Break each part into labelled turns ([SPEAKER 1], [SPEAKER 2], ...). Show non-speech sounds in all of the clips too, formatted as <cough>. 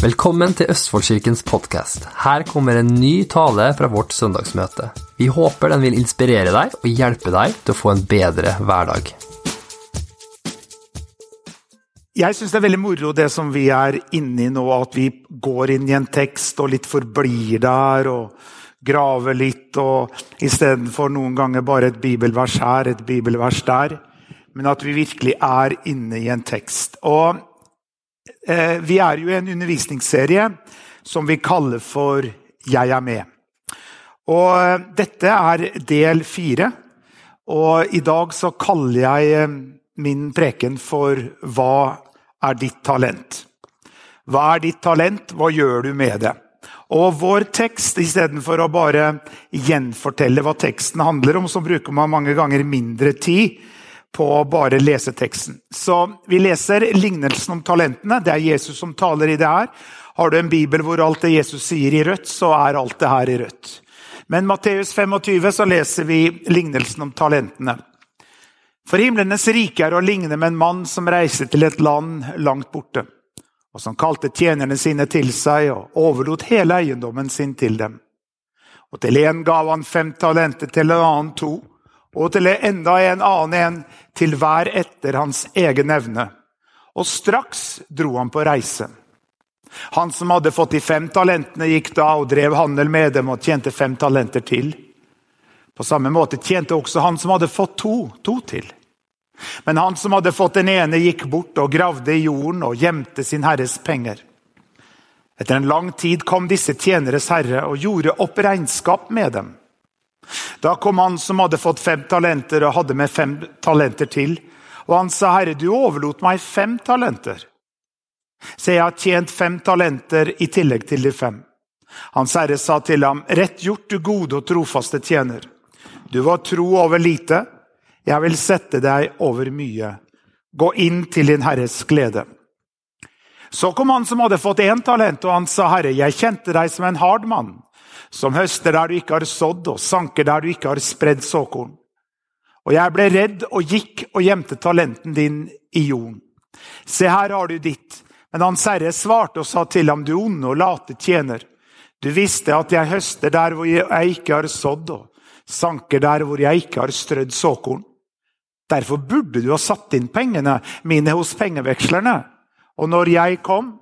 [SPEAKER 1] Velkommen til Østfoldkirkens podkast. Her kommer en ny tale fra vårt søndagsmøte. Vi håper den vil inspirere deg og hjelpe deg til å få en bedre hverdag.
[SPEAKER 2] Jeg syns det er veldig moro det som vi er inne i nå, at vi går inn i en tekst og litt forblir der og graver litt, og istedenfor noen ganger bare et bibelvers her, et bibelvers der, men at vi virkelig er inne i en tekst. Og vi er jo i en undervisningsserie som vi kaller for 'Jeg er med'. Og eh, Dette er del fire. Og i dag så kaller jeg eh, min preken for 'Hva er ditt talent'? Hva er ditt talent? Hva gjør du med det? Og vår tekst, istedenfor å bare gjenfortelle hva teksten handler om, så bruker man mange ganger mindre tid på å bare lese teksten. Så vi leser lignelsen om talentene. Det er Jesus som taler i det her. Har du en bibel hvor alt det Jesus sier i rødt, så er alt det her i rødt. Men Matteus 25 så leser vi lignelsen om talentene. For himlenes rike er å ligne med en mann som reiser til et land langt borte, og som kalte tjenerne sine til seg og overlot hele eiendommen sin til dem. Og til en gav han fem talenter, til en annen to, og til enda en annen en til hver etter hans egen evne. Og straks dro han på reise. Han som hadde fått de fem talentene, gikk da og drev handel med dem og tjente fem talenter til. På samme måte tjente også han som hadde fått to, to til. Men han som hadde fått den ene, gikk bort og gravde i jorden og gjemte sin herres penger. Etter en lang tid kom disse tjeneres herre og gjorde opp regnskap med dem. Da kom han som hadde fått fem talenter og hadde med fem talenter til. Og han sa, 'Herre, du overlot meg fem talenter.' Så jeg har tjent fem talenter i tillegg til de fem. Hans herre sa til ham, 'Rett gjort, du gode og trofaste tjener.' Du var tro over lite. Jeg vil sette deg over mye. Gå inn til din herres glede. Så kom han som hadde fått én talent, og han sa, 'Herre, jeg kjente deg som en hard mann.' Som høster der du ikke har sådd, og sanker der du ikke har spredd såkorn. Og jeg ble redd og gikk og gjemte talenten din i jorden. Se, her har du ditt. Men Hans Herre svarte og sa til ham, du onde og late tjener. Du visste at jeg høster der hvor jeg ikke har sådd, og sanker der hvor jeg ikke har strødd såkorn. Derfor burde du ha satt inn pengene mine hos pengevekslerne. Og når jeg kom,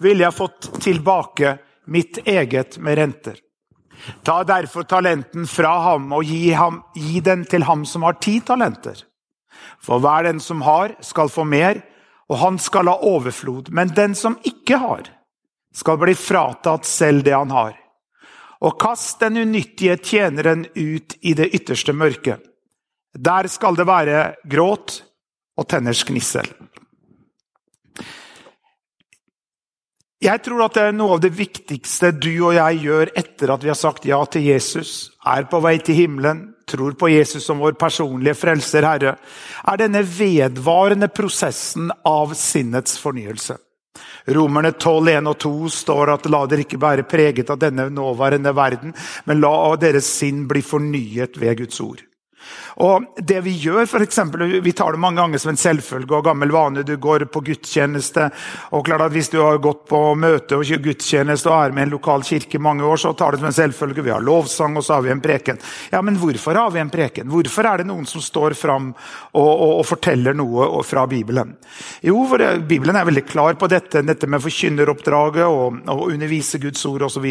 [SPEAKER 2] ville jeg fått tilbake mitt eget med renter. Ta derfor talenten fra ham og gi, ham, gi den til ham som har ti talenter. For hver den som har, skal få mer, og han skal ha overflod. Men den som ikke har, skal bli fratatt selv det han har. Og kast den unyttige tjeneren ut i det ytterste mørket. Der skal det være gråt og tenners gnissel. Jeg tror at det er noe av det viktigste du og jeg gjør etter at vi har sagt ja til Jesus, er på vei til himmelen, tror på Jesus som vår personlige frelser Herre, er denne vedvarende prosessen av sinnets fornyelse. Romerne 12, 1 og 2 står at la dere ikke være preget av denne nåværende verden, men la deres sinn bli fornyet ved Guds ord. Og det Vi gjør, for eksempel, vi tar det mange ganger som en selvfølge og gammel vane. Du går på gudstjeneste. og klart at Hvis du har gått på møte og gudstjeneste og er med i en lokal kirke i mange år, så tar det som en selvfølge. Vi har lovsang, og så har vi en preken. Ja, Men hvorfor har vi en preken? Hvorfor er det noen som står fram og, og, og forteller noe fra Bibelen? Jo, for Bibelen er veldig klar på dette, dette med forkynneroppdraget og, og undervise Guds ord osv.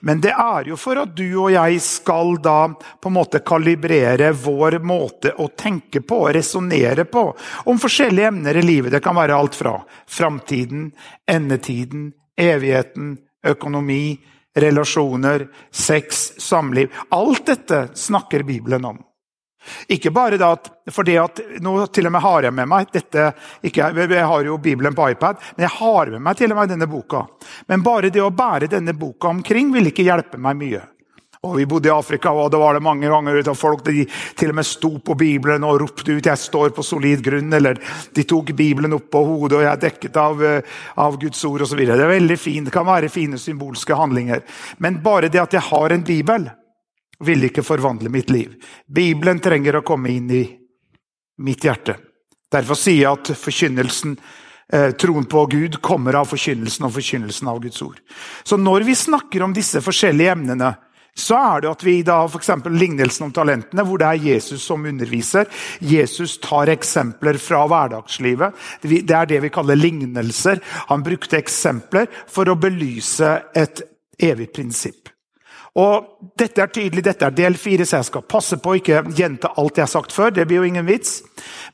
[SPEAKER 2] Men det er jo for at du og jeg skal da på en måte kalibrere vår måte å tenke på og resonnere på om forskjellige emner i livet. Det kan være alt fra framtiden, endetiden, evigheten, økonomi, relasjoner, sex, samliv. Alt dette snakker Bibelen om. Ikke bare da at, det at Nå til og med har jeg med meg dette ikke, Jeg har jo Bibelen på iPad, men jeg har med meg til og med denne boka. Men bare det å bære denne boka omkring vil ikke hjelpe meg mye. Og Vi bodde i Afrika, og det var det mange ganger av folk de til og med sto på Bibelen og ropte ut 'Jeg står på solid grunn', eller de tok Bibelen opp på hodet, og 'jeg er dekket av, eh, av Guds ord', osv. Det er veldig fint. Det kan være fine symbolske handlinger. Men bare det at jeg har en bibel, vil ikke forvandle mitt liv. Bibelen trenger å komme inn i mitt hjerte. Derfor sier jeg at forkynnelsen Eh, troen på Gud kommer av forkynnelsen og forkynnelsen av Guds ord. Så når vi snakker om disse forskjellige emnene, så er det at vi da f.eks. lignelsen om talentene, hvor det er Jesus som underviser. Jesus tar eksempler fra hverdagslivet. Det er det vi kaller lignelser. Han brukte eksempler for å belyse et evig prinsipp. Og Dette er tydelig, dette er del fire, så jeg skal passe på å ikke gjenta alt jeg har sagt før. Det blir jo ingen vits.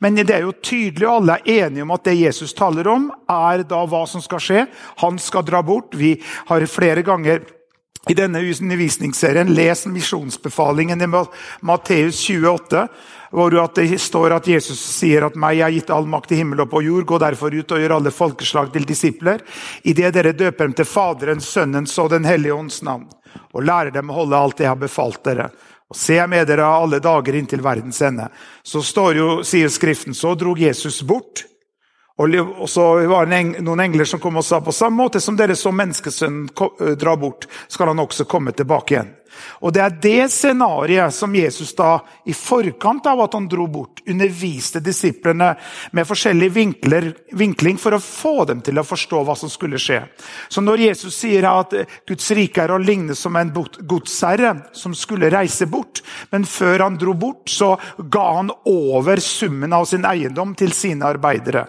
[SPEAKER 2] Men det er jo tydelig, og alle er enige om at det Jesus taler om, er da hva som skal skje. Han skal dra bort. Vi har flere ganger i denne undervisningsserien Les misjonsbefalingen i Matteus 28, hvor det står at Jesus sier at 'meg er gitt all makt i himmel og på jord'. Gå derfor ut og gjør alle folkeslag til disipler. Idet dere døper dem til Faderens, Sønnens og Den hellige ånds navn og lærer dem å holde alt jeg har befalt dere. Og se med dere alle dager inntil verdens ende. Så jo, sier Skriften, så drog Jesus bort. Og så var det noen engler som kom og sa på samme måte som dere som menneskesønnen drar bort, skal han også komme tilbake igjen. Og Det er det scenarioet som Jesus da, i forkant av at han dro bort, underviste disiplene med forskjellig vinkling for å få dem til å forstå hva som skulle skje. Så når Jesus sier at Guds rike er å ligne som en godsherre som skulle reise bort, men før han dro bort, så ga han over summen av sin eiendom til sine arbeidere.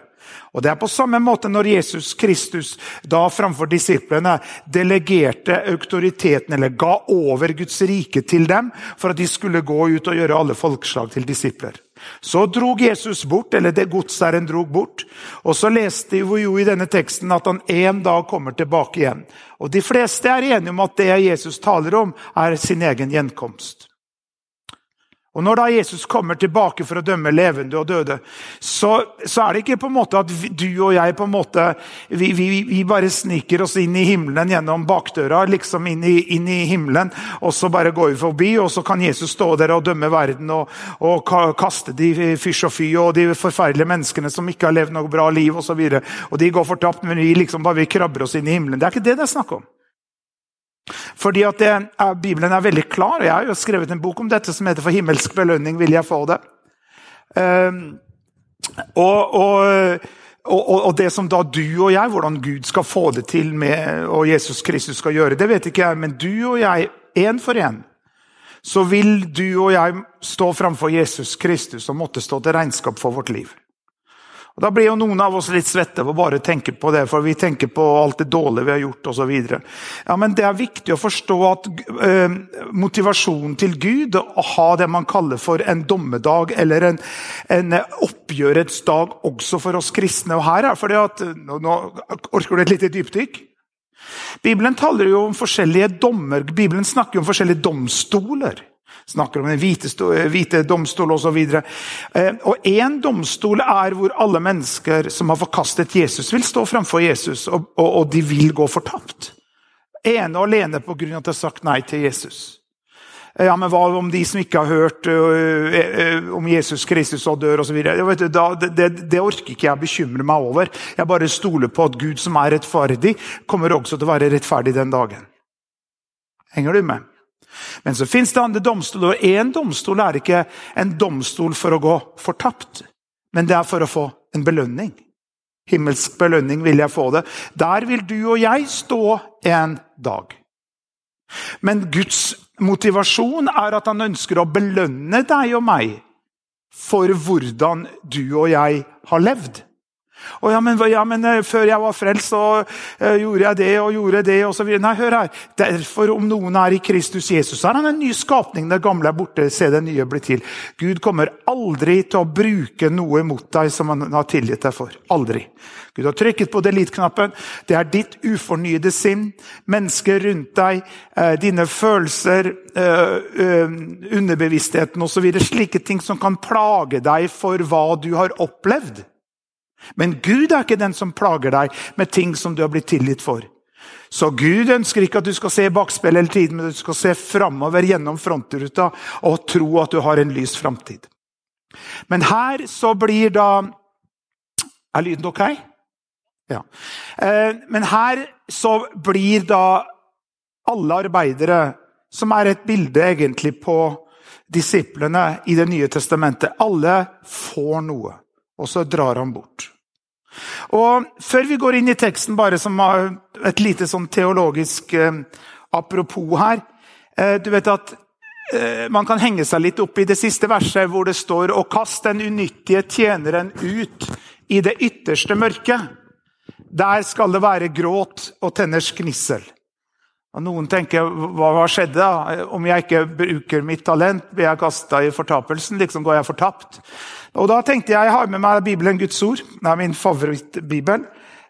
[SPEAKER 2] Og Det er på samme måte når Jesus Kristus da framfor disiplene delegerte autoriteten, eller ga over Guds rike til dem, for at de skulle gå ut og gjøre alle folkeslag til disipler. Så drog Jesus bort, eller det godsherren drog bort. Og så leste vi jo i denne teksten at han en dag kommer tilbake igjen. Og De fleste er enige om at det Jesus taler om, er sin egen gjenkomst. Og Når da Jesus kommer tilbake for å dømme levende og døde, så, så er det ikke på en måte at du og jeg på en måte, vi, vi, vi bare sniker oss inn i himmelen gjennom bakdøra, liksom inn i, inn i, himmelen, og så bare går vi forbi, og så kan Jesus stå der og dømme verden og, og kaste de fysj og fy og de forferdelige menneskene som ikke har levd noe bra liv osv. Og, så og de går fortapt, men vi liksom bare vi krabber oss inn i himmelen. Det er ikke det det er snakk om. Fordi at er, Bibelen er veldig klar. og Jeg har jo skrevet en bok om dette som heter 'For himmelsk belønning vil jeg få det'. Um, og, og, og, og, det som da du og jeg, hvordan Gud skal få det til med, og Jesus Kristus skal gjøre, det vet ikke jeg. Men du og jeg, én for én, så vil du og jeg stå framfor Jesus Kristus og måtte stå til regnskap for vårt liv. Og Da blir jo noen av oss litt svette av å bare tenke på det, for vi tenker på alt det dårlige vi har gjort osv. Ja, men det er viktig å forstå at eh, motivasjonen til Gud å ha det man kaller for en dommedag, eller en, en oppgjørets dag også for oss kristne. Og her er fordi at, nå, nå orker du et lite dypdykk? Bibelen taler jo om forskjellige dommer. Bibelen snakker jo om forskjellige domstoler snakker om den hvite, hvite domstol osv. Eh, og én domstol er hvor alle mennesker som har forkastet Jesus, vil stå framfor Jesus, og, og, og, de vil gå fortapt. Ene og alene av at de har sagt nei til Jesus. Eh, ja, men Hva om de som ikke har hørt uh, om Jesus Kristus og dør osv.? Det, det, det orker ikke jeg bekymre meg over. Jeg bare stoler på at Gud, som er rettferdig, kommer også til å være rettferdig den dagen. Henger du med? Men så fins det andre domstoler, og én domstol er ikke en domstol for å gå fortapt, men det er for å få en belønning. Himmelsk belønning vil jeg få det. Der vil du og jeg stå en dag. Men Guds motivasjon er at han ønsker å belønne deg og meg for hvordan du og jeg har levd. Og ja, men, ja, men uh, Før jeg var frelst, så uh, gjorde jeg det og gjorde det. og videre. Nei, hør her. Derfor, om noen er i Kristus Jesus, er han en ny skapning. Det gamle er borte, se det nye blir til. Gud kommer aldri til å bruke noe mot deg som han har tilgitt deg for. Aldri. Gud har trykket på delete-knappen. Det er ditt ufornyede sinn, mennesker rundt deg, uh, dine følelser, underbevisstheten osv. Slike ting som kan plage deg for hva du har opplevd. Men Gud er ikke den som plager deg med ting som du har blitt tilgitt for. Så Gud ønsker ikke at du skal se i bakspillet hele tiden, men du skal se framover gjennom frontruta og tro at du har en lys framtid. Men her så blir da Er lyden ok? Ja. Eh, men her så blir da alle arbeidere, som er et bilde egentlig på disiplene i Det nye testamentet, alle får noe og så drar han bort. Og Før vi går inn i teksten, bare som et lite sånn teologisk eh, apropos her eh, Du vet at eh, man kan henge seg litt opp i det siste verset hvor det står «Og kast den unyttige tjeneren ut i det ytterste mørket. Der skal det være gråt og tenners gnissel. Og Noen tenker hva, hva skjedde da? Om jeg ikke bruker mitt talent, blir jeg kasta i fortapelsen. liksom går jeg fortapt. Og Da tenkte jeg jeg har med meg Bibelen Guds ord. Det er min favorittbibel.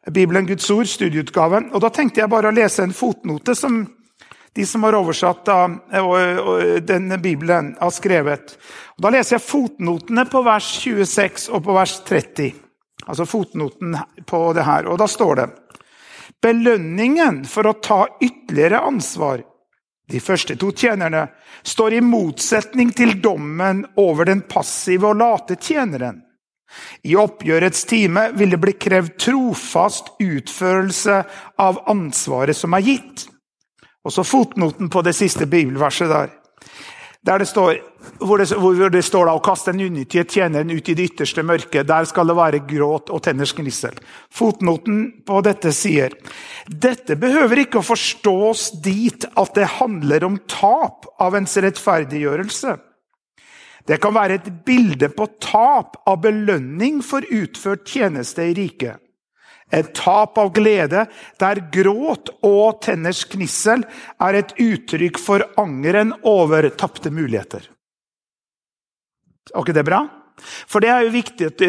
[SPEAKER 2] Bibelen Guds ord, studieutgaven. Og Da tenkte jeg bare å lese en fotnote som de som har oversatt da, denne bibelen, har skrevet. Og da leser jeg fotnotene på vers 26 og på vers 30. Altså fotnoten på det her. Og da står det Belønningen for å ta ytterligere ansvar, de første to tjenerne, står i motsetning til dommen over den passive og late tjeneren. I oppgjørets time vil det bli krevd trofast utførelse av ansvaret som er gitt. Og så fotnoten på det siste bibelverset der. Det står, hvor, det, hvor det står da, å kaste den unyttige tjeneren ut i det ytterste mørket. Der skal det være gråt og tenners gnissel. Fotnoten på dette sier dette behøver ikke å forstås dit at det handler om tap av ens rettferdiggjørelse. Det kan være et bilde på tap av belønning for utført tjeneste i riket. Et tap av glede der gråt og tenners knissel er et uttrykk for angeren over tapte muligheter. Er ikke det bra? For det er jo viktig at,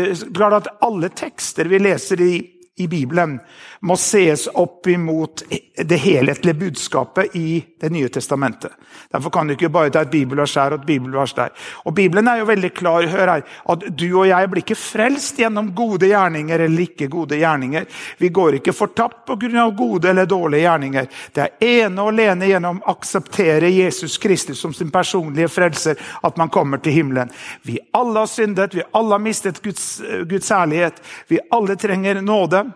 [SPEAKER 2] at alle tekster vi leser i i Bibelen må ses opp imot det helhetlige budskapet i Det nye testamentet. Derfor kan du ikke bare ta et bibelvers her og et bibelvers der. Og Bibelen er jo veldig klar hør her, at du og jeg blir ikke frelst gjennom gode gjerninger eller ikke gode gjerninger. Vi går ikke fortapt pga. gode eller dårlige gjerninger. Det er ene og alene gjennom å akseptere Jesus Kristus som sin personlige frelser at man kommer til himmelen. Vi alle har syndet, vi alle har mistet Guds, Guds ærlighet. Vi alle trenger nåde.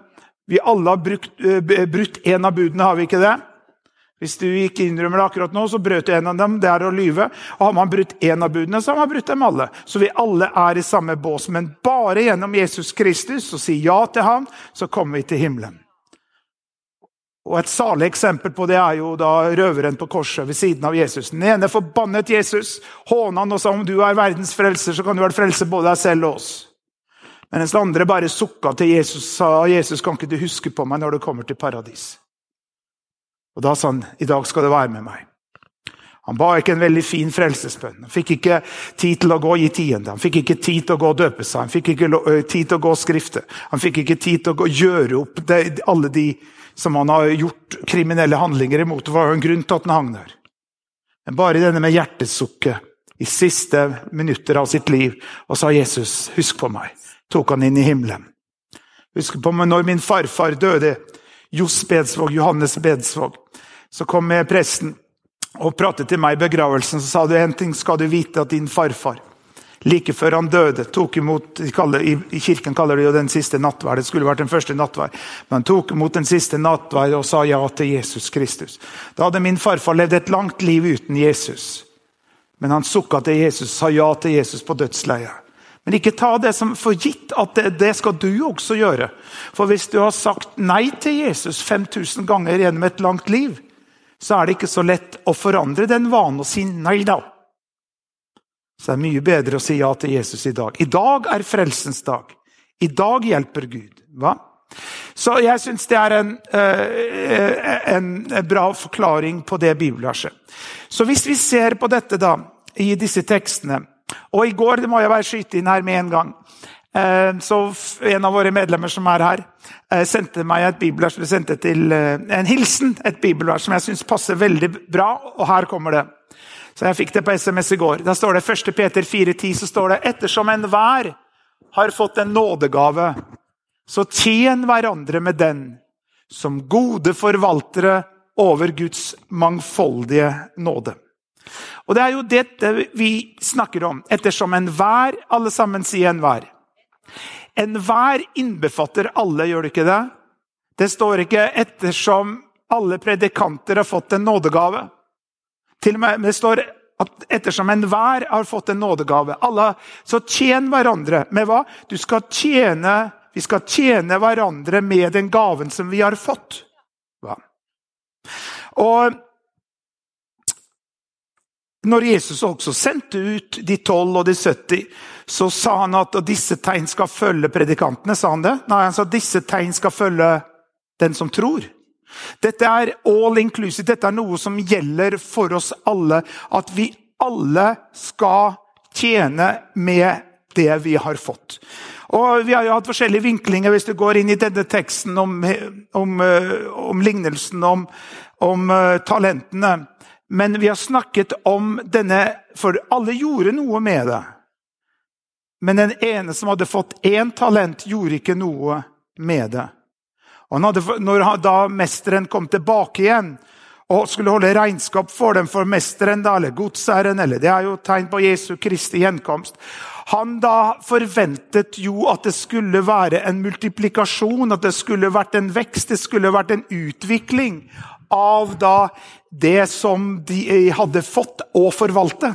[SPEAKER 2] Vi alle har brukt, uh, brutt en av budene, har vi ikke det? Hvis du ikke innrømmer det akkurat nå, så brøt du en av dem. Det er å lyve. Og har man brutt en av budene, så har man brutt dem alle. Så vi alle er i samme bås. Men bare gjennom Jesus Kristus og si ja til ham, så kommer vi til himmelen. Og Et salig eksempel på det er jo da røveren på korset ved siden av Jesus. Den ene forbannet Jesus, håna han og sa om du er verdens frelser, så kan du vel frelse både deg selv og oss. Mens den andre bare sukka til Jesus og sa Jesus, kan ikke du huske på meg når du kommer til paradis? Og Da sa han i dag skal du være med meg. Han ba ikke en veldig fin frelsesbønn. Han fikk ikke tid til å gå og gi tiende. Han fikk ikke tid til å gå og døpe seg. Han fikk ikke tid til å gå og skrifte. Han fikk ikke tid til å gjøre opp det, alle de som han har gjort kriminelle handlinger imot. Det var jo en grunn til at han hang der. Men bare denne med hjertesukket i siste minutter av sitt liv og sa Jesus, husk på meg tok han inn i himmelen. Husk på meg når min farfar døde, Johs Bedsvåg, Johannes Bedsvåg, så kom presten og pratet til meg i begravelsen. Så sa du en ting skal du vite, at din farfar like før han døde, tok imot I kirken kaller det jo den siste nattverd. Det skulle vært den første nattverd. Men han tok imot den siste nattverd og sa ja til Jesus Kristus. Da hadde min farfar levd et langt liv uten Jesus. Men han sukka til Jesus, sa ja til Jesus på dødsleiet. Men ikke ta det som for gitt at det, det, skal du også gjøre. For hvis du har sagt nei til Jesus 5000 ganger gjennom et langt liv, så er det ikke så lett å forandre den vanen og si nei da. Så det er mye bedre å si ja til Jesus i dag. I dag er frelsens dag. I dag hjelper Gud. Hva? Så jeg syns det er en, eh, en, bra forklaring på det bibelverset. Så hvis vi ser på dette da, i disse tekstene og i går det må jeg bare skyte inn her med en gang. Eh, så En av våre medlemmer som er her, eh, sendte meg et bibelvers, sendte til eh, en hilsen, et bibelvers som jeg syns passer veldig bra. Og her kommer det. Så Jeg fikk det på SMS i går. Da står det 1. Peter 4,10 så står det ettersom enhver har fått en nådegave, så tjen hverandre med den som gode forvaltere over Guds mangfoldige nåde. Og Det er jo dette vi snakker om. Ettersom enhver Alle sammen sier enhver. Enhver innbefatter alle, gjør det ikke det? Det står ikke 'ettersom alle predikanter har fått en nådegave'. Til og med Det står at ettersom enhver har fått en nådegave. Alle, så tjen hverandre med hva? Du skal tjene Vi skal tjene hverandre med den gaven som vi har fått. Hva? Og når Jesus også sendte ut de tolv og de 70, så sa han at disse tegn skal følge predikantene. sa han det? Nei, han sa disse tegn skal følge den som tror. Dette er all inclusive. Dette er noe som gjelder for oss alle. At vi alle skal tjene med det vi har fått. Og Vi har jo hatt forskjellige vinklinger hvis du går inn i denne teksten om, om, eh, om lignelsen om, om uh, talentene. Men vi har snakket om denne For alle gjorde noe med det. Men den ene som hadde fått én talent, gjorde ikke noe med det. Hadde, når da mesteren kom tilbake igjen og skulle holde regnskap for dem, for mesteren da, eller godsherren eller Det er jo tegn på Jesu Kristi gjenkomst. Han da forventet jo at det skulle være en multiplikasjon, at det skulle vært en vekst, det skulle vært en utvikling av da det som de hadde fått å forvalte.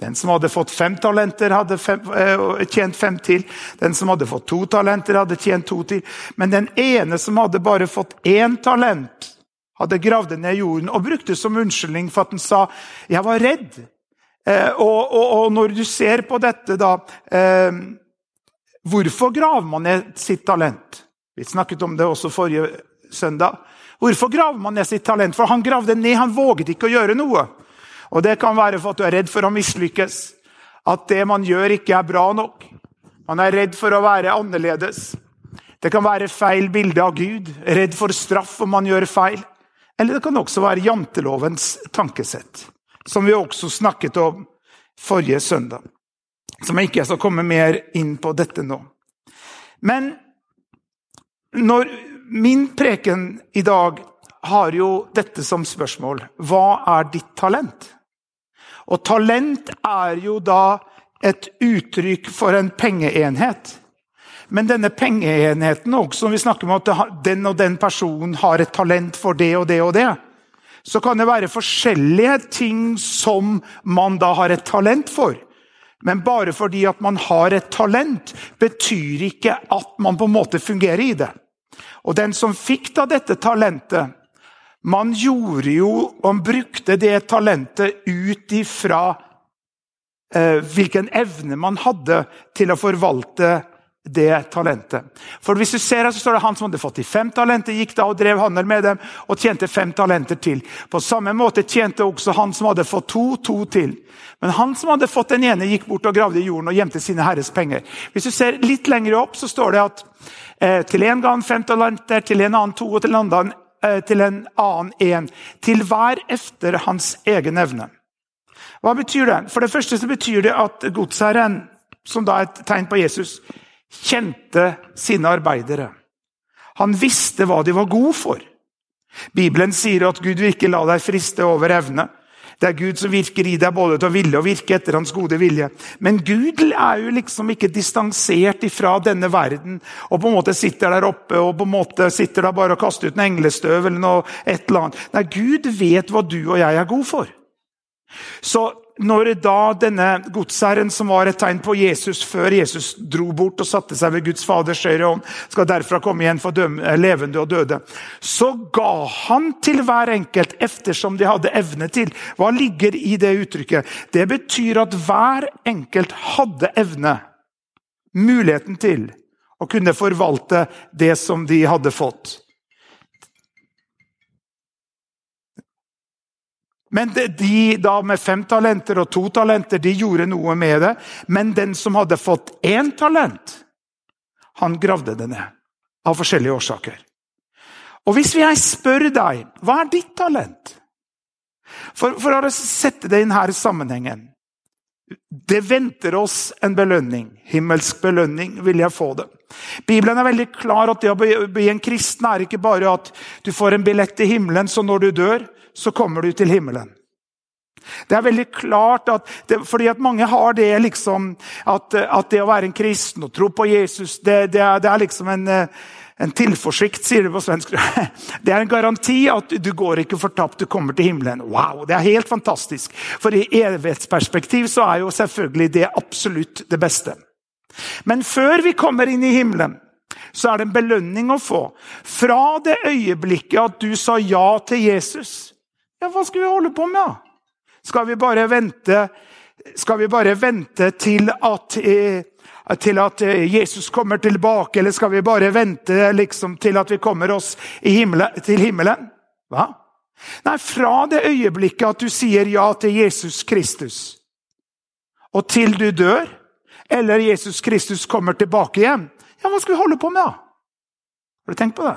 [SPEAKER 2] Den som hadde fått fem talenter, hadde fem, eh, tjent fem til. Den som hadde fått to talenter, hadde tjent to til. Men den ene som hadde bare fått én talent, hadde gravd ned jorden og brukte som unnskyldning for at han sa 'jeg var redd'. Eh, og, og, og, når du ser på dette, da eh, Hvorfor graver man ned sitt talent? Vi snakket om det også forrige søndag. Hvorfor graver man ned sitt talent? For han gravde ned, han våget ikke å gjøre noe. Og Det kan være for at du er redd for å mislykkes. At det man gjør, ikke er bra nok. Man er redd for å være annerledes. Det kan være feil bilde av Gud, redd for straff om man gjør feil. Eller det kan også være jantelovens tankesett, som vi også snakket om forrige søndag. Som jeg ikke skal komme mer inn på dette nå. Men når Min preken i dag har jo dette som spørsmål. Hva er ditt talent? Og talent er jo da et uttrykk for en pengeenhet. Men denne pengeenheten også, vi snakker om at den og den personen har et talent for det og det og det, så kan det være forskjellige ting som man da har et talent for. Men bare fordi at man har et talent, betyr ikke at man på en måte fungerer i det. Og den som fikk da dette talentet Man gjorde jo Man brukte det talentet ut ifra eh, hvilken evne man hadde til å forvalte det talentet. For hvis du ser her, så står det Han som hadde fått de fem talenter, gikk da og drev handel med dem og tjente fem talenter til. På samme måte tjente også han som hadde fått to, to til. Men han som hadde fått den ene, gikk bort og gravde i jorden og gjemte sine herres penger. Hvis du ser litt lenger opp, så står det at eh, til en gang fem talenter, til en annen to og til en annen til en annen en. Til hver efter hans egen evne. Hva betyr det? For det første så betyr det at godsherren, som da er et tegn på Jesus, kjente sine arbeidere. Han visste hva de var gode for. Bibelen sier at Gud vil ikke la deg friste over evne. Det er Gud som virker i deg både til å ville og virke etter hans gode vilje. Men Gud er jo liksom ikke distansert ifra denne verden og på en måte sitter der oppe og på en måte sitter der bare og kaster ut en englestøv eller noe et eller annet. Nei, Gud vet hva du og jeg er god for. Så når da denne godsherren, som var et tegn på Jesus før Jesus dro bort og satte seg ved Guds Faders høyre hånd, skal derfra komme igjen for døme, eh, levende og døde, så ga han til hver enkelt eftersom de hadde evne til. Hva ligger i det uttrykket? Det betyr at hver enkelt hadde evne, muligheten til, å kunne forvalte det som de hadde fått. Men de da med fem talenter og to talenter de gjorde noe med det. Men den som hadde fått én talent, han gravde det ned. Av forskjellige årsaker. Og hvis jeg spør deg hva er ditt talent? For, for å sette det i sammenhengen Det venter oss en belønning. Himmelsk belønning vil jeg få det. Bibelen er veldig klar at det å bli en kristen er ikke bare at du får en billett til himmelen, så når du dør, så kommer du til himmelen. Det er veldig klart at det, fordi at Mange har det liksom at, at, det å være en kristen og tro på Jesus, det, det, er, det er, liksom en, en tilforsikt, sier det på svensk. <laughs> Det er en garanti at du går ikke fortapt, du kommer til himmelen. Wow, Det er helt fantastisk. For i evighetsperspektiv så er jo selvfølgelig det absolutt det beste. Men før vi kommer inn i himmelen, så er det en belønning å få. Fra det øyeblikket at du sa ja til Jesus, ja, hva skal vi holde på med? da? Skal vi bare vente, vi bare vente til at eh, til at eh, Jesus kommer tilbake, eller skal vi bare vente liksom, til at vi kommer oss himmelen, til himmelen? Hva? Nei, fra det øyeblikket at du sier ja til Jesus Kristus, og til du dør, eller Jesus Kristus kommer tilbake igjen, ja, hva skal vi holde på med da? Har du tenkt på det?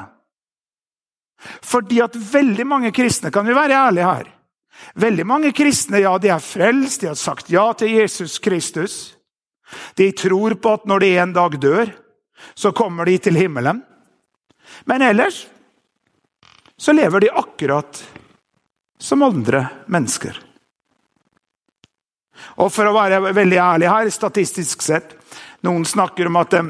[SPEAKER 2] Fordi at veldig mange kristne, kan vi være ærlige her Veldig mange kristne ja, de er frelst, de har sagt ja til Jesus Kristus. De tror på at når de en dag dør, så kommer de til himmelen. Men ellers så lever de akkurat som andre mennesker. Og for å være veldig ærlig her, statistisk sett Noen snakker om at det,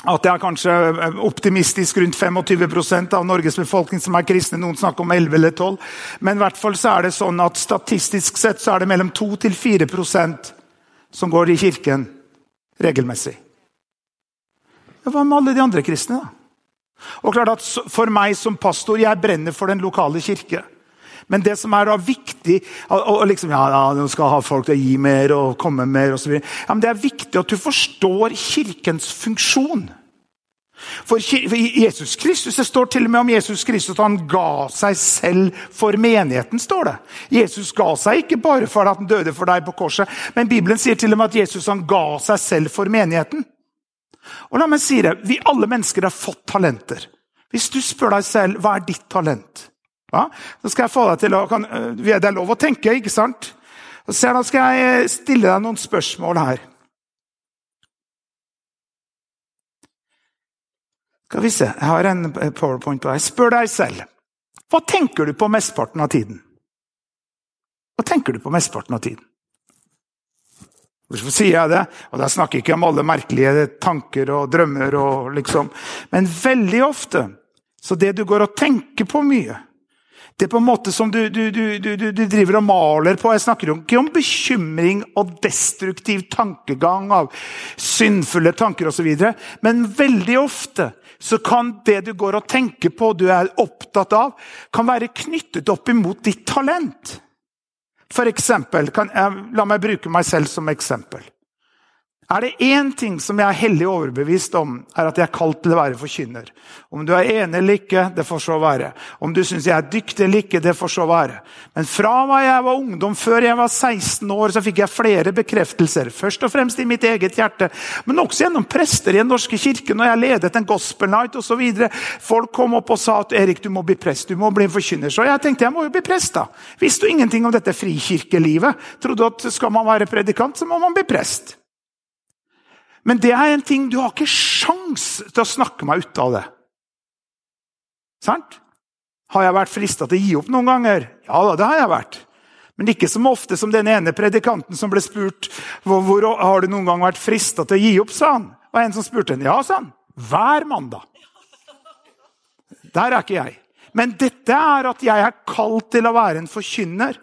[SPEAKER 2] at det er kanskje optimistisk rundt 25% av Norges befolkning som er kristne. Noen snakker om 11 eller 12. Men i hvert fall så er det sånn at statistisk sett så er det mellom 2 til 4% som går i kirken regelmessig. Hva med alle de andre kristne, da? Og klart at For meg som pastor, jeg brenner for den lokale kirke. Men det som er da viktig og liksom, ja, ja, Nå skal ha folk til å gi mer og komme mer osv. Ja, men det er viktig at du forstår kirkens funksjon. For Jesus Kristus, Det står til og med om Jesus Kristus at han ga seg selv for menigheten. står det. Jesus ga seg ikke bare for at han døde for deg på korset, men Bibelen sier til og med at Jesus han ga seg selv for menigheten. Og la meg si det, Vi alle mennesker har fått talenter. Hvis du spør deg selv hva er ditt talent, ja, så skal jeg få deg til å, kan, øh, Det er lov å tenke, ikke sant? Så da skal jeg stille deg noen spørsmål her. Skal vi se, Jeg har en powerpoint på deg. Spør deg selv. Hva tenker du på mesteparten av tiden? Hva tenker du på mesteparten av tiden? Hvorfor sier jeg det? Og Da snakker jeg ikke om alle merkelige tanker og drømmer. og liksom. Men veldig ofte så det du går og tenker på mye, det er på en måte som du, du, du, du, driver og maler på. Jeg snakker ikke om bekymring og destruktiv tankegang av syndfulle tanker osv. Men veldig ofte så kan det du går og tenker på, du er opptatt av, kan være knyttet opp imot ditt talent. For eksempel, kan, La meg bruke meg selv som eksempel. Er det én ting som jeg er hellig overbevist om, er at jeg er kalt til å være forkynner. Om du er enig eller ikke, det får så være. Om du syns jeg er dyktig eller ikke, det får så være. Men fra jeg var ungdom, før jeg var 16 år, så fikk jeg flere bekreftelser. Først og fremst i mitt eget hjerte, men også gjennom prester i Den norske kirke når jeg ledet en gospel night osv. Folk kom opp og sa at Erik, du må bli prest, du må bli forkynner. Så jeg tenkte jeg må jo bli prest, da. Visste du ingenting om dette frikirkelivet? Trodde at skal man være predikant, så må man bli prest. Men det er en ting du har ikke sjans til å snakke meg ut av det. Sant? Har jeg vært frista til å gi opp noen ganger? Ja da, det har jeg vært. Men ikke så ofte som den ene predikanten som ble spurt hvor, hvor har du noen gang vært frista til å gi opp. sa han. Og en som spurte en, ja, sa han. Hver mandag. Der er ikke jeg. Men dette er at jeg er kalt til å være en forkynner.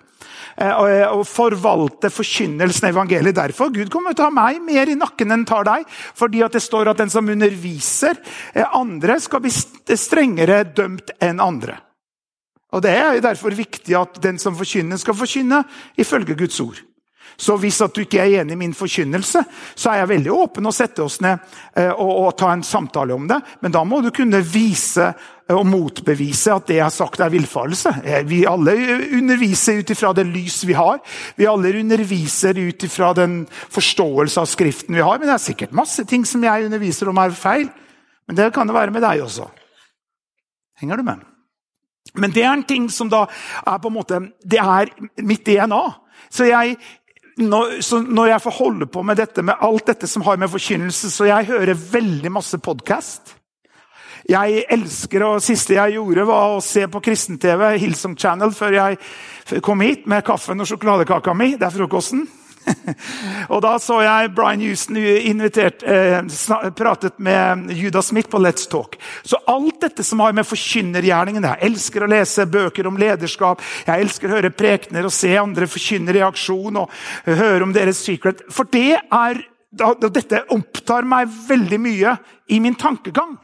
[SPEAKER 2] Eh, og forvalte forkynnelsen av evangeliet. Derfor Gud kommer til å ta meg mer i nakken enn tar deg. Fordi det står at den som underviser eh, andre, skal bli strengere dømt enn andre. Og Det er derfor viktig at den som forkynner, skal forkynne ifølge Guds ord. Så hvis du ikke er enig i min forkynnelse, så er jeg veldig åpen å sette oss ned eh, og, og, ta en samtale om det. Men da må du kunne vise og motbevise at det jeg har sagt, er villfarelse. Eh, vi alle underviser ut ifra det lys vi har. Vi alle underviser ut ifra den forståelse av Skriften vi har. Men det er sikkert masse ting som jeg underviser om er feil. Men det kan det være med deg også. Henger du med? Men det er en ting som da er på en måte Det er mitt DNA. Så jeg når, når jeg får holde på med dette, med alt dette som har med forkynnelse Så jeg hører veldig masse podkast. Jeg elsker, og siste jeg gjorde, var å se på kristen-TV, Hillsong Channel, før jeg kom hit med kaffen og sjokoladekaka mi. Det er frokosten. <laughs> og Da så jeg Brian Houston eh, pratet med Judah Smith på Let's Talk. Så alt dette som har med forkynnergjerningen Jeg elsker å lese bøker om lederskap. Jeg elsker å høre prekener og se andre forkynnere i aksjon og høre om deres secret. For det er, dette opptar meg veldig mye i min tankegang.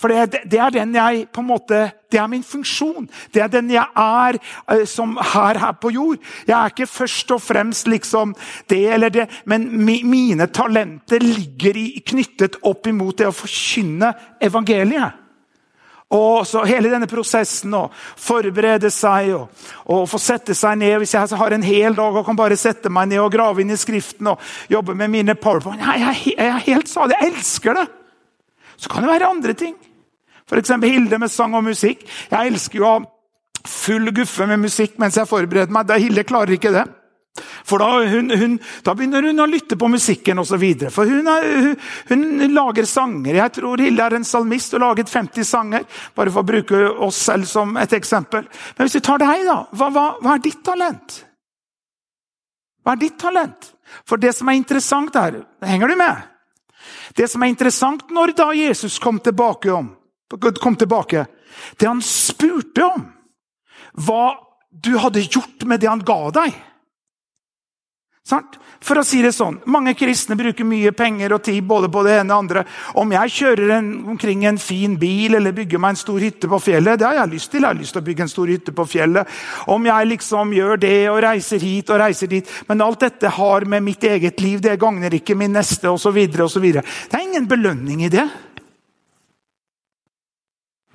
[SPEAKER 2] For det, det, er den jeg på en måte, det er min funksjon. Det er den jeg er uh, som her, her på jord. Jeg er ikke først og fremst liksom det eller det, men mi, mine talenter ligger i, knyttet opp imot det å forkynne evangeliet. Og så Hele denne prosessen å forberede seg og, og, få sette seg ned. Hvis jeg har en hel dag og kan bare sette meg ned og grave inn i Skriften og jobbe med mine powerpoint Jeg, jeg, jeg er helt salig. Jeg elsker det. Så kan det være andre ting. F.eks. Hilde med sang og musikk. Jeg elsker jo å ha full guffe med musikk mens jeg forbereder meg. Da Hilde klarer ikke det. For da, hun, hun, da, begynner hun å lytte på musikken osv. For hun, er, hun, hun, lager sanger. Jeg tror Hilde er en salmist og laget 50 sanger. Bare for å bruke oss selv som et eksempel. Men hvis vi tar deg, da. Hva, hva, hva er ditt talent? Hva er ditt talent? For det som er interessant her Henger du med? Det som er interessant når da Jesus kom tilbake, om, kom tilbake Det han spurte om, hva du hadde gjort med det han ga deg. For å si det sånn, Mange kristne bruker mye penger og tid både på det ene og andre. Om jeg kjører en, omkring en fin bil eller bygger meg en stor hytte på fjellet, det har jeg lyst til. Jeg har lyst til å bygge en stor hytte på fjellet. Om jeg liksom gjør det og reiser hit og reiser dit. Men alt dette har med mitt eget liv. Det gagner ikke min neste osv. Det er ingen belønning i det.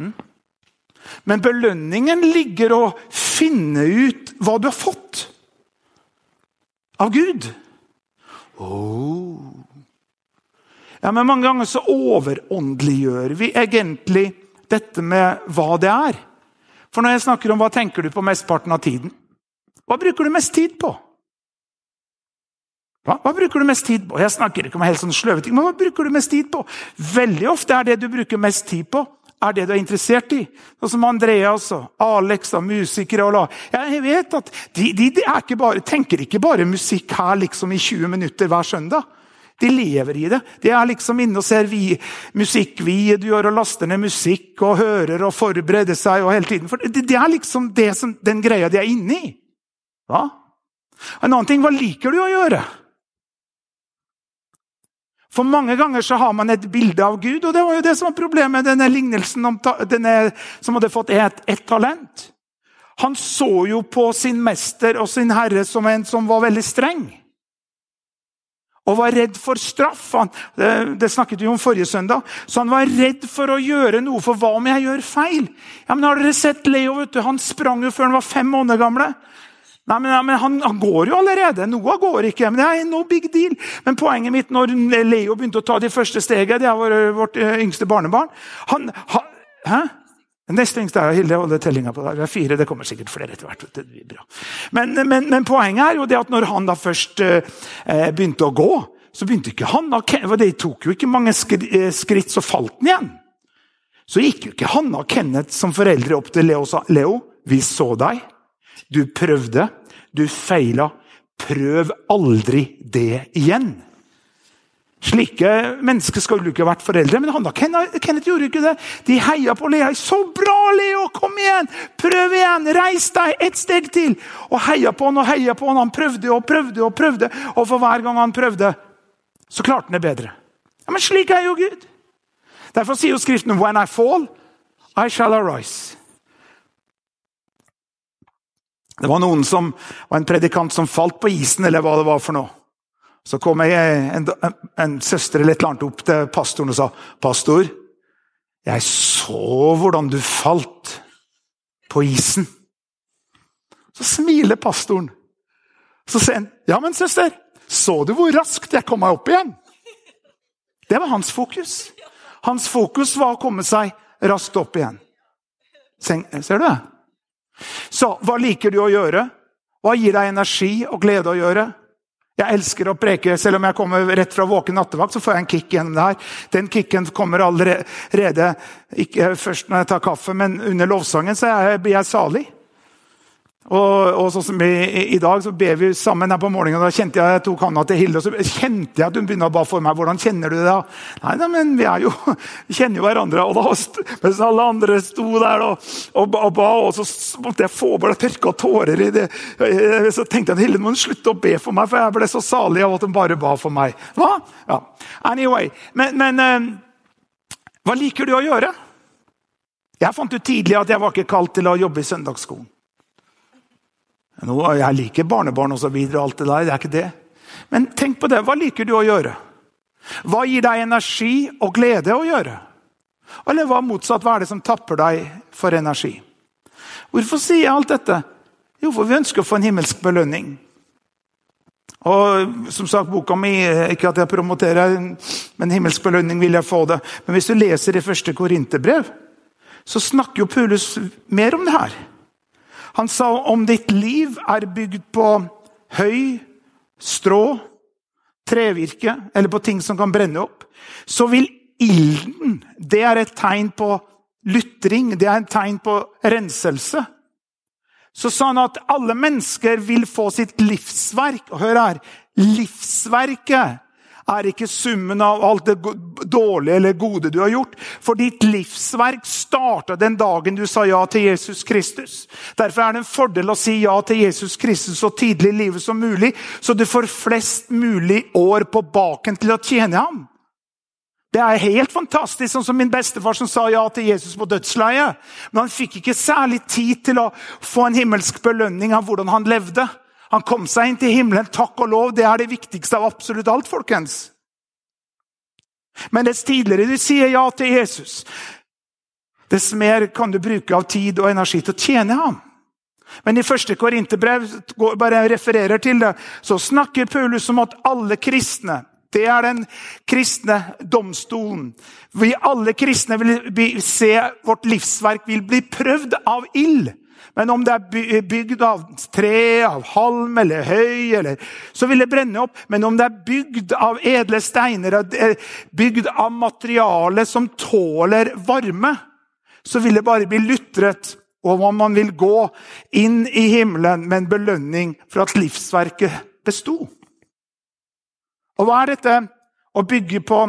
[SPEAKER 2] Hm? Men belønningen ligger å finne ut hva du har fått av Gud. Oh. Ja, men Mange ganger så overåndeliggjør vi egentlig dette med hva det er. For når jeg snakker om hva tenker du på mesteparten av tiden, hva bruker du mest tid på? Hva, hva, bruker du mest tid på? Jeg snakker ikke om helt sånn sløve ting, men hva bruker du mest tid på? Veldig ofte er det du bruker mest tid på, er det du er interessert i. Sånn som Andreas og Alex og musikere. og la. Jeg vet at De, de, de ikke bare, tenker ikke bare musikk her liksom i 20 minutter hver søndag. De lever i det. De er liksom inne og ser vi, musikkvideoer og laster ned musikk og hører og forbereder seg. og hele tiden. For Det, det er liksom det som, den greia de er inne i. Hva? En annen ting, hva liker du å gjøre? For mange ganger så har man et bilde av Gud, og det var jo det som var problemet med denne lignelsen om denne som hadde fått ett et talent. Han så jo på sin mester og sin herre som en som var veldig streng. Og var redd for straff. Han, det, det, snakket vi om forrige søndag. Så han var redd for å gjøre noe, for hva om jeg gjør feil? Ja, men Har dere sett Leo? vet du? Han sprang jo før han var fem måneder gamle. Nei, men, men han, han, går jo allerede. Noah går ikke. men det er no big deal. Men poenget mitt når Leo begynte å ta de første stegene, det var vårt eh, yngste barnebarn han, han, Hæ? Neste yngste er Hilde. holder tellinga på det. Det er fire, det kommer sikkert flere etter hvert. Det blir bra. Men, men, men, poenget er jo det at når han da først eh, eh begynte å gå, så begynte ikke han Det tok jo ikke mange eh, skritt, så falt han igjen. Så gikk jo ikke Hanna og Kenneth som foreldre opp til Leo og sa Leo, vi så deg. Du prøvde. Du feila. Prøv aldri det igjen. Slike mennesker skulle ikke vært foreldre, men han da, Kenneth, gjorde ikke det. De heia på Lea. 'Så bra, Leo! Kom igjen! Prøv igjen! Reis deg ett steg til!' Og heia på han og heia på han. Han prøvde og prøvde og prøvde, og for hver gang han prøvde, så klarte han det bedre. Ja, Men slik er jo Gud. Derfor sier jo Skriften 'When I fall, I shall arise'. Det var noen som var en predikant som falt på isen, eller hva det var for noe. Så kom jeg, en, en, en søster eller et eller annet opp til pastoren og sa, 'Pastor, jeg så hvordan du falt på isen.' Så smiler pastoren. Så sier han, 'Ja, men søster, så du hvor raskt jeg kom meg opp igjen?' Det var hans fokus. Hans fokus var å komme seg raskt opp igjen. Ser du det? Så hva liker du å gjøre? Hva gir deg energi og glede å gjøre? Jeg elsker å preke. Selv om jeg kommer rett fra våken nattevakt, så får jeg en kick gjennom det her. Den kicken kommer allerede, ikke først når jeg tar kaffe, men under lovsangen så blir jeg salig. Og, og sånn som i, i, dag så ber vi sammen her på morgenen. Da kjente jeg, jeg tok handa til Hilde, og så kjente jeg at hun begynte å ba for meg. Hvordan kjenner du det? da? Nei, nei men vi jo, <laughs> vi kjenner jo hverandre. Og da, mens alle andre sto der og, og, og ba, og så måtte jeg få bare tørka tårer i det. Så tenkte jeg at Hilde må slutte å be for meg, for jeg ble så salig av at hun bare ba for meg. Hva? Ja. Anyway. Men, men hva liker du å gjøre? Jeg fant ut tidlig at jeg var ikke kalt til å jobbe i søndagsskolen. Jeg liker barnebarn videre, alt det der, det er ikke det. Men tenk på det. Hva liker du å gjøre? Hva gir deg energi og glede å gjøre? Eller hva motsatt? Hva er det som tapper deg for energi? Hvorfor sier jeg alt dette? Jo, for vi ønsker å få en himmelsk belønning. Og som sagt, boka mi, Ikke at jeg promoterer, men himmelsk belønning vil jeg få det. Men hvis du leser i første Korinterbrev, så snakker jo Paulus mer om det her. Han sa om ditt liv er bygd på høy, strå, trevirke eller på ting som kan brenne opp, så vil ilden Det er et tegn på lytring, det er et tegn på renselse. Så sa han at alle mennesker vil få sitt livsverk. Hør her livsverket er ikke summen av alt det dårlige eller gode du har gjort. For ditt livsverk starta den dagen du sa ja til Jesus Kristus. Derfor er det en fordel å si ja til Jesus Kristus så tidlig i livet som mulig, så du får flest mulig år på baken til å tjene ham. Det er helt fantastisk, sånn som min bestefar som sa ja til Jesus på dødsleiet. Men han fikk ikke særlig tid til å få en himmelsk belønning av hvordan han levde. Han kom seg inn til himmelen. Takk og lov, det er det viktigste av absolutt alt, folkens. Men dess tidligere du sier ja til Jesus, dess mer kan du bruke av tid og energi til å tjene ham. Men i første Korinterbrev bare refererer til det, så snakker Paulus om at alle kristne det er den kristne domstolen. Vi alle kristne vil se vårt livsverk vil bli prøvd av ild. Men om det er bygd av tre, av halm eller høy, eller, så vil det brenne opp. Men om det er bygd av edle steiner, bygd av materiale som tåler varme, så vil det bare bli lutret. Og om man vil gå inn i himmelen med en belønning for at livsverket besto. Og hva er dette å bygge på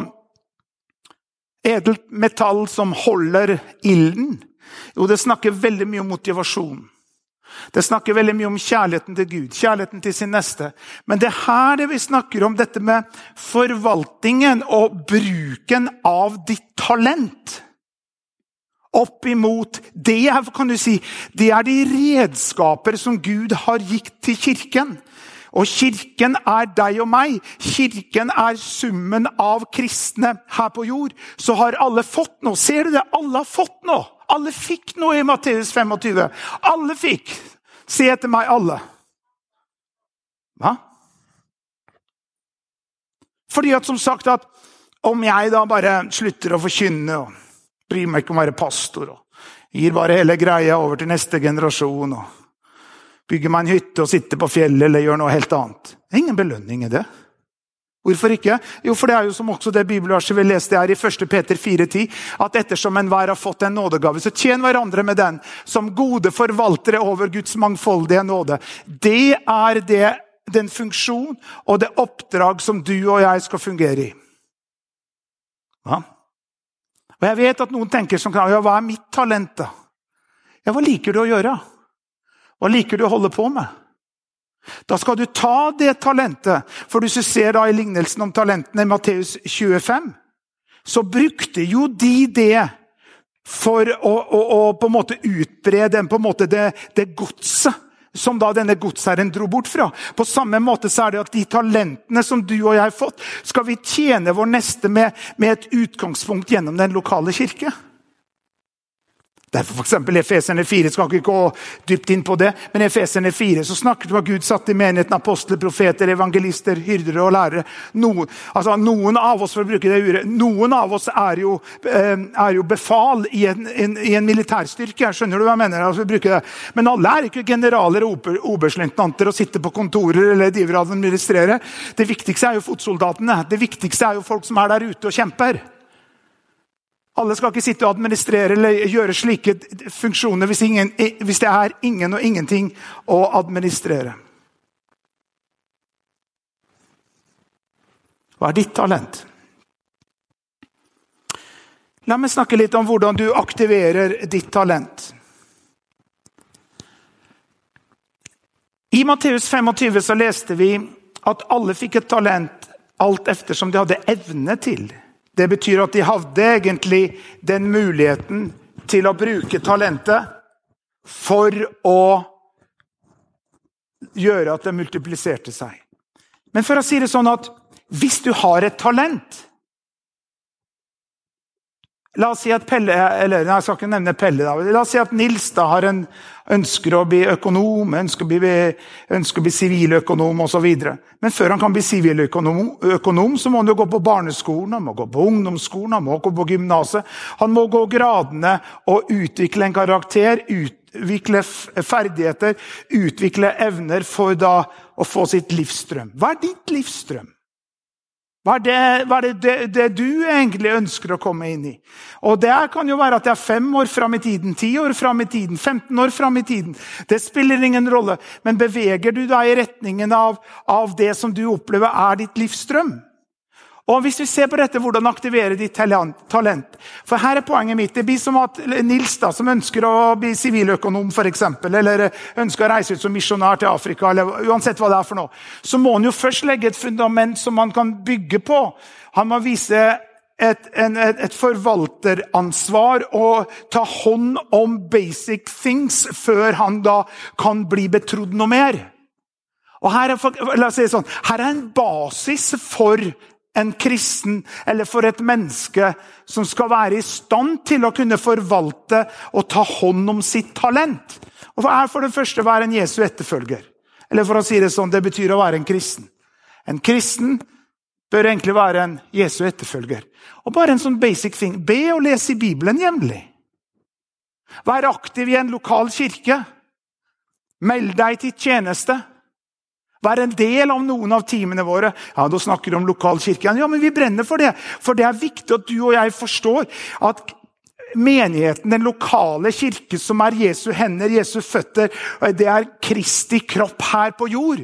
[SPEAKER 2] edelt metall som holder ilden? Jo, det snakker veldig mye om motivasjon. Det snakker veldig mye om kjærligheten til Gud, kjærligheten til sin neste. Men det er her det vi snakker om dette med forvaltningen og bruken av ditt talent. Opp imot Det kan du si, det er de redskaper som Gud har gitt til kirken. Og kirken er deg og meg. Kirken er summen av kristne her på jord. Så har alle fått noe. Ser du det? Alle har fått noe. Alle fikk noe i Matteus 25. Alle fikk. Se etter meg, alle. Hva? Fordi at som sagt at om jeg da bare slutter å forkynne og bryr meg ikke om å være pastor og gir bare hele greia over til neste generasjon og bygger meg en hytte og sitter på fjellet eller gjør noe helt annet Det er ingen belønning i det. Hvorfor ikke? Jo, for det er jo som også det bibelverset vi leste her i 1. Peter 4,10, at ettersom enhver har fått en nådegave, så tjen hverandre med den som gode forvaltere over Guds mangfoldige nåde. Det er det, den funksjon og det oppdrag som du og jeg skal fungere i. Hva? Og Jeg vet at noen tenker som kan, ja, hva er mitt talent, da? Ja, hva liker du å gjøre? Hva liker du å holde på med? Da skal du ta det talentet. For du ser da i lignelsen om talentene i Matteus 25, så brukte jo de det for å, å, å på en måte utbre den, på en måte det, det godset som da denne godsherren dro bort fra. På samme måte så er det at de talentene som du og jeg har fått, skal vi tjene vår neste med, med et utgangspunkt gjennom den lokale kirke. Derfor for eksempel, Efeserne 4 skal ikke gå dypt inn på det, men Efeserne 4 så snakker du om at Gud satte i menigheten apostler, profeter, evangelister, hyrdere og lærere. Noen, altså noen av oss for å bruke det uret, noen av oss er jo, eh, er jo befal i en, en, i en, militærstyrke. skjønner du hva jeg mener? Altså, det. Men alle er ikke generaler og oberstløytnanter og sitter på kontorer eller driver og administrerer. Det viktigste er jo fotsoldatene. Det viktigste er jo folk som er der ute og kjemper. Alle skal ikke sitte og administrere eller gjøre slike funksjoner hvis, ingen, hvis det er ingen og ingenting å administrere. Hva er ditt talent? La meg snakke litt om hvordan du aktiverer ditt talent. I Matteus 25 så leste vi at alle fikk et talent alt eftersom de hadde evne til. Det betyr at de hadde egentlig den muligheten til å bruke talentet for å gjøre at det multipliserte seg. Men for å si det sånn at hvis du har et talent La oss si at Pelle, eller nei, jeg skal ikke nevne Pelle da, la oss si at Nils da har en, ønsker å bli økonom, ønsker å bli, ønsker å bli siviløkonom osv. Men før han kan bli siviløkonom, så må han jo gå på barneskolen, han må gå på ungdomsskolen, han må gå på gymnaset. Han må gå gradene og utvikle en karakter, utvikle ferdigheter, utvikle evner for da å få sitt livsdrøm. Hva er ditt livsstrøm? Hva er, det, hva er det, det, du egentlig ønsker å komme inn i? Og Det kan jo være at det er fem år fram i tiden, ti år fram i tiden, 15 år fram i tiden. Det spiller ingen rolle. Men beveger du deg i retningen av, av det som du opplever er ditt livsstrøm? Og Hvis vi ser på dette, hvordan aktivere ditt talent For her er poenget mitt. Det blir som at Nils, da, som ønsker å bli siviløkonom, for eksempel, eller ønsker å reise ut som misjonær til Afrika, eller uansett hva det er for noe, så må han jo først legge et fundament som han kan bygge på. Han må vise et, en, et, forvalteransvar og ta hånd om basic things før han da kan bli betrodd noe mer. Og her er, la oss si sånn, her er en basis for en kristen eller for et menneske som skal være i stand til å kunne forvalte og ta hånd om sitt talent. Og er for det første å være en Jesu etterfølger. Eller for å si det sånn, det betyr å være en kristen. En kristen bør egentlig være en Jesu etterfølger. Og bare en sånn basic thing. Be og lese i Bibelen jevnlig. Vær aktiv i en lokal kirke. Meld deg til tjeneste. Være en del av noen av timene våre. Ja, Da snakker du om lokalkirken. Ja, men vi brenner for det. For det er viktig at du og jeg forstår at menigheten, den lokale kirke, som er Jesu hender, Jesu føtter, det er Kristi kropp her på jord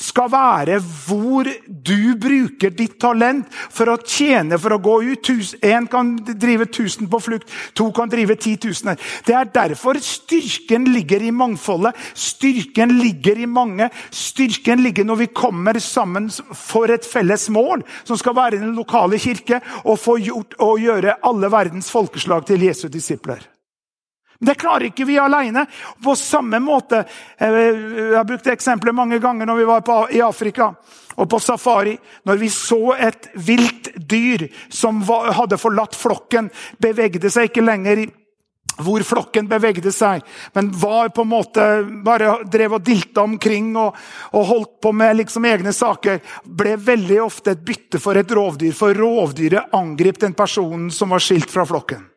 [SPEAKER 2] skal være hvor du bruker ditt talent for å tjene, for å gå ut. Én kan drive 1000 på flukt, to kan drive 10 000. Det er derfor styrken ligger i mangfoldet. Styrken ligger i mange. Styrken ligger når vi kommer sammen for et felles mål, som skal være den lokale kirke, og gjort og gjøre alle verdens folkeslag til Jesu disipler. Det klarer ikke vi alene. På samme måte eh, Jeg har brukt eksempelet mange ganger når vi var på, i Afrika og på safari. Når vi så et vilt dyr som var, hadde forlatt flokken, bevegde seg ikke lenger hvor flokken bevegde seg, men var på en måte bare drev og dilta omkring og, og holdt på med liksom egne saker, ble veldig ofte et bytte for et rovdyr. For rovdyret angrep den personen som var skilt fra flokken.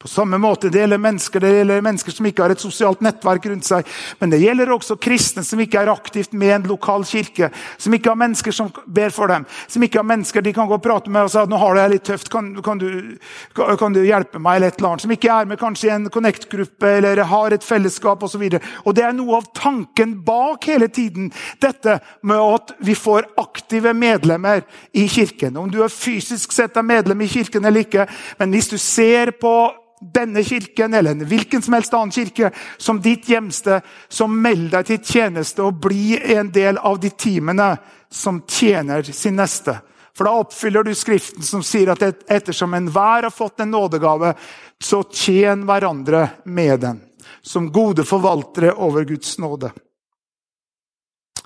[SPEAKER 2] På samme måte det gjelder mennesker, det gjelder mennesker som ikke har et sosialt nettverk rundt seg. Men det gjelder også kristne som ikke er aktivt med en lokal kirke. Som ikke har mennesker som ber for dem. Som ikke har mennesker de kan gå og prate med og si at nå har det litt tøft, kan, kan, du, kan, du, hjelpe meg? eller et eller annet. Som ikke er med kanskje i en Connect-gruppe eller har et fellesskap osv. Det er noe av tanken bak hele tiden. Dette med at vi får aktive medlemmer i kirken. Om du er fysisk sett er medlem i kirken eller ikke. Men hvis du ser på denne kirken eller en hvilken som helst annen kirke som ditt hjemsted, som melder deg til tjeneste og blir en del av de teamene som tjener sin neste. For da oppfyller du Skriften som sier at ettersom enhver har fått en nådegave, så tjen hverandre med den. Som gode forvaltere over Guds nåde.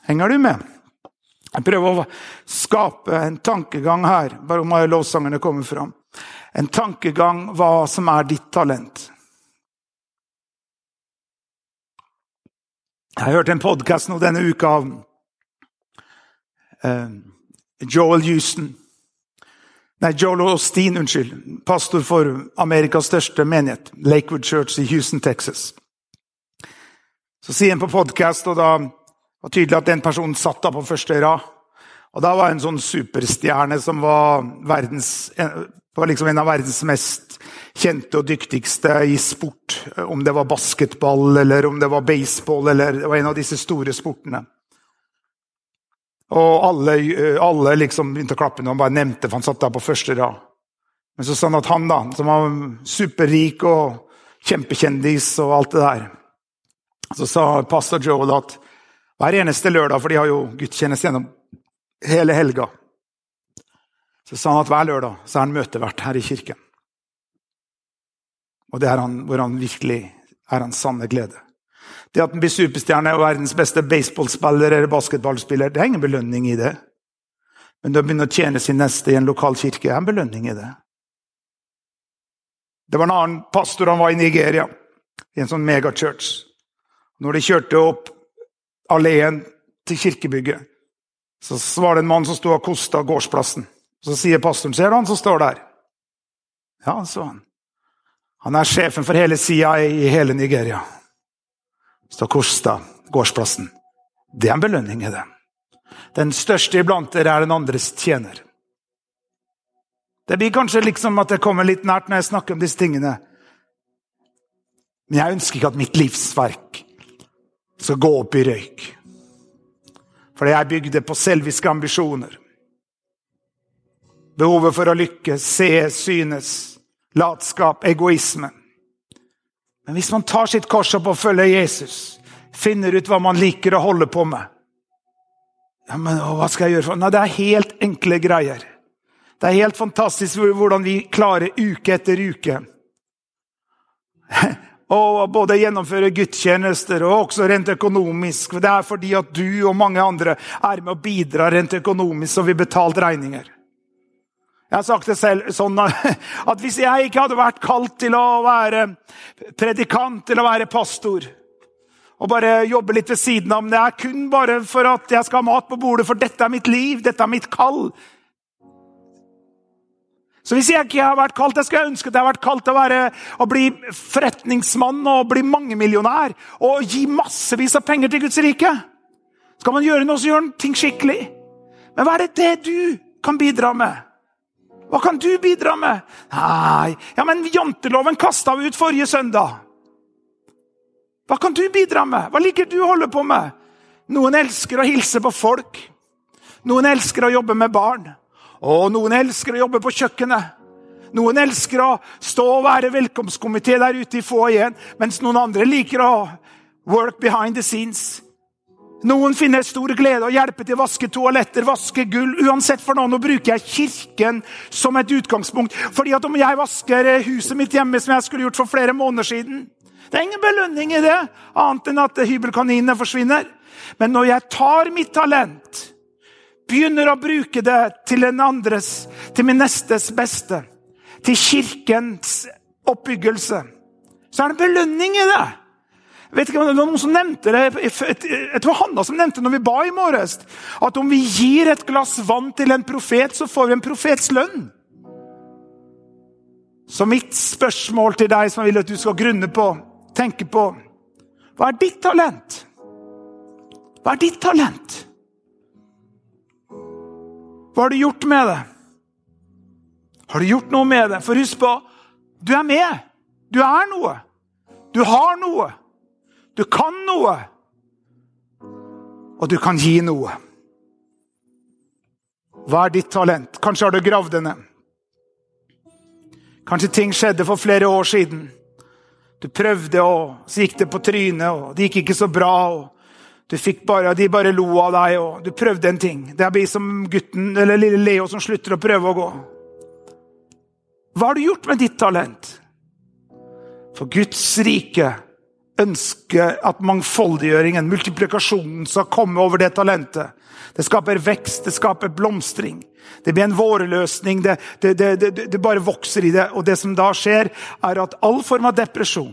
[SPEAKER 2] Henger du med? Jeg prøver å skape en tankegang her, bare om lovsangerne kommer fram en tankegang hva som er ditt talent. Jeg har hørt en podkast denne uka av uh, Joel Houston Nei, Joel Osteen, unnskyld. Pastor for Amerikas største menighet, Lakewood Church i Houston, Texas. Så sier han på podkast, og da var tydelig at den personen satt da på første rad. Og da var en sånn superstjerne som var verdens det var liksom en av verdens mest kjente og dyktigste i sport. Om det var basketball eller om det var baseball eller det var en av disse store sportene. Og alle, alle liksom begynte å klappe når han bare nevnte, for han satt der på første rad. Men så sa han at han, da, som var superrik og kjempekjendis og alt det der Så sa pastor Joel at hver eneste lørdag, for de har jo gudstjeneste gjennom hele helga så sa han at hver lørdag så er han møtevert her i kirken. Og det er han, hvor han virkelig er hans sanne glede. Det at han blir superstjerne og verdens beste baseballspiller eller basketballspiller, det er ingen belønning i det. Men det å begynne å tjene sin neste i en lokal kirke er en belønning i det. Det var en annen pastor han var i Nigeria, i en sånn megachurch. Når de kjørte opp alleen til kirkebygget, så var det en mann som sto og kosta gårdsplassen. Så sier pastoren, 'Ser du han som står der?' Ja, så han. Han er sjefen for hele sida i hele Nigeria. Står kosta gårdsplassen. Det er en belønning i det. Den største iblant dere er den andres tjener. Det blir kanskje liksom at det kommer litt nært når jeg snakker om disse tingene. Men jeg ønsker ikke at mitt livsverk skal gå opp i røyk. Fordi jeg bygde på selviske ambisjoner. Behovet for å lykkes, se, synes, latskap, egoisme. Men hvis man tar sitt kors opp og følger Jesus, finner ut hva man liker å holde på med ja, men Hva skal jeg gjøre? for? Nei, Det er helt enkle greier. Det er helt fantastisk hvordan vi klarer uke etter uke <laughs> å både gjennomføre gudstjenester og også rent økonomisk. Det er fordi at du og mange andre er med å bidra rent økonomisk, så vi betalt regninger. Jeg har sagt det selv sånn <laughs> at hvis jeg ikke hadde vært kalt til å være predikant, til å være pastor og bare jobbe litt ved siden av, men det er kun bare for at jeg skal ha mat på bordet, for dette er mitt liv, dette er mitt kall. Så hvis jeg ikke har vært kalt, jeg skulle ønske at jeg har vært kalt til å, være, å bli forretningsmann og bli mangemillionær og gi massevis av penger til Guds rike. Skal man gjøre noe, så gjør man ting skikkelig. Men hva er det det du kan bidra med? Hva kan du bidra med? Nei, ja, men janteloven kasta vi ut forrige søndag. Hva kan du bidra med? Hva liker du å holde på med? Noen elsker å hilse på folk. Noen elsker å jobbe med barn. Og noen elsker å jobbe på kjøkkenet. Noen elsker å stå og være velkomstkomité der ute i foajeen, mens noen andre liker å work behind the scenes. Noen finner stor glede å hjelpe til å vaske toaletter, vaske gull. Uansett for noen, Nå bruker jeg kirken som et utgangspunkt. Fordi at om jeg vasker huset mitt hjemme, som jeg skulle gjort for flere måneder siden Det er ingen belønning i det, annet enn at hybelkaninene forsvinner. Men når jeg tar mitt talent begynner å bruke det til en andres, til min nestes beste, til kirkens oppbyggelse, så er det belønning i det. Vet ikke det var noen som nevnte det, Jeg tror Hanna som nevnte når vi ba i morges, at om vi gir et glass vann til en profet, så får vi en profets lønn. Så mitt spørsmål til deg som jeg vil at du skal grunne på, tenke på Hva er ditt talent? Hva er ditt talent? Hva har du gjort med det? Har du gjort noe med det? For husk på, du er med. Du er noe. Du har noe. Du kan noe. Og du kan gi noe. Hva er ditt talent? Kanskje har du gravd det ned. Kanskje ting skjedde for flere år siden. Du prøvde, og så gikk det på trynet, og det gikk ikke så bra. bare, De bare lo av deg, og du prøvde en ting. Det er som gutten, eller lille Leo som slutter å prøve å gå. Hva har du gjort med ditt talent? For Guds rike ønsker at mangfoldiggjøringen, multiplikasjonen, skal komme over det talentet. Det skaper vekst, det skaper blomstring. Det blir en vårløsning. Det, det, det, det, bare vokser i det. Og det som da skjer, er at all form av depresjon,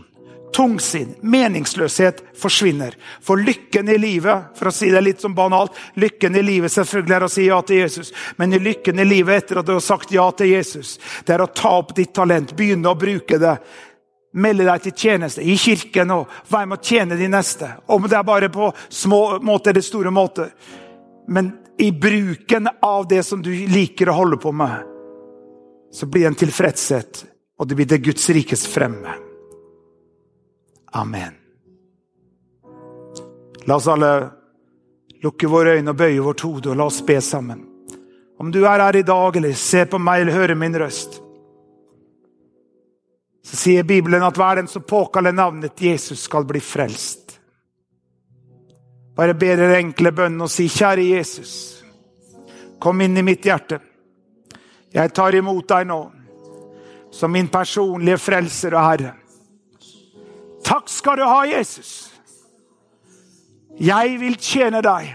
[SPEAKER 2] tungsinn, meningsløshet forsvinner. For lykken i livet, for å si det litt som banalt, lykken i livet selvfølgelig er å si ja til Jesus. Men lykken i livet etter at du har sagt ja til Jesus, det er å ta opp ditt talent, begynne å bruke det. Melde deg til tjeneste i kirken og være med å tjene de neste. Om det er bare på små måter eller store måter. Men i bruken av det som du liker å holde på med, så blir det en tilfredshet, og det blir det Guds rikes fremme. Amen. La oss alle lukke våre øyne og bøye vårt hode, og la oss be sammen. Om du er her i dag, eller ser på meg eller hører min røst, så sier Bibelen at hver den som påkaller navnet Jesus, skal bli frelst. Bare be dere enkle bønnen og si, kjære Jesus, kom inn i mitt hjerte. Jeg tar imot deg nå som min personlige frelser og Herre. Takk skal du ha, Jesus. Jeg vil tjene deg,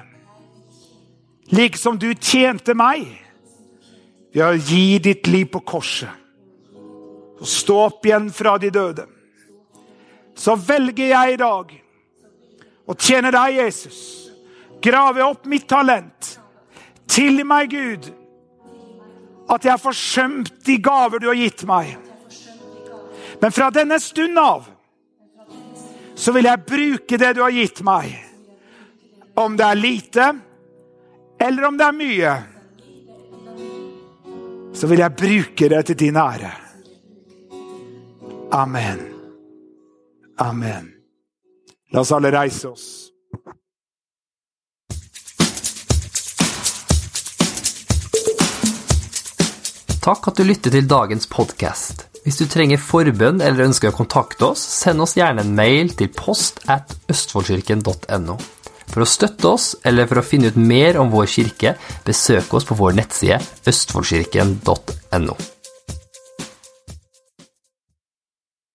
[SPEAKER 2] like som du tjente meg, ved å gi ditt liv på korset og stå opp igjen fra de døde. Så velger jeg i dag å tjene deg, Jesus. Grave opp mitt talent. Tilgi meg, Gud, at jeg har forsømt de gaver du har gitt meg. Men fra denne stund av så vil jeg bruke det du har gitt meg. Om det er lite, eller om det er mye, så vil jeg bruke det til din ære. Amen. Amen. La oss alle reise oss.
[SPEAKER 1] Takk at du lytter til dagens podkast. Hvis du trenger forbønn eller ønsker å kontakte oss, send oss gjerne en mail til post at østfoldkirken.no. For å støtte oss eller for å finne ut mer om vår kirke, besøk oss på vår nettside østfoldkirken.no.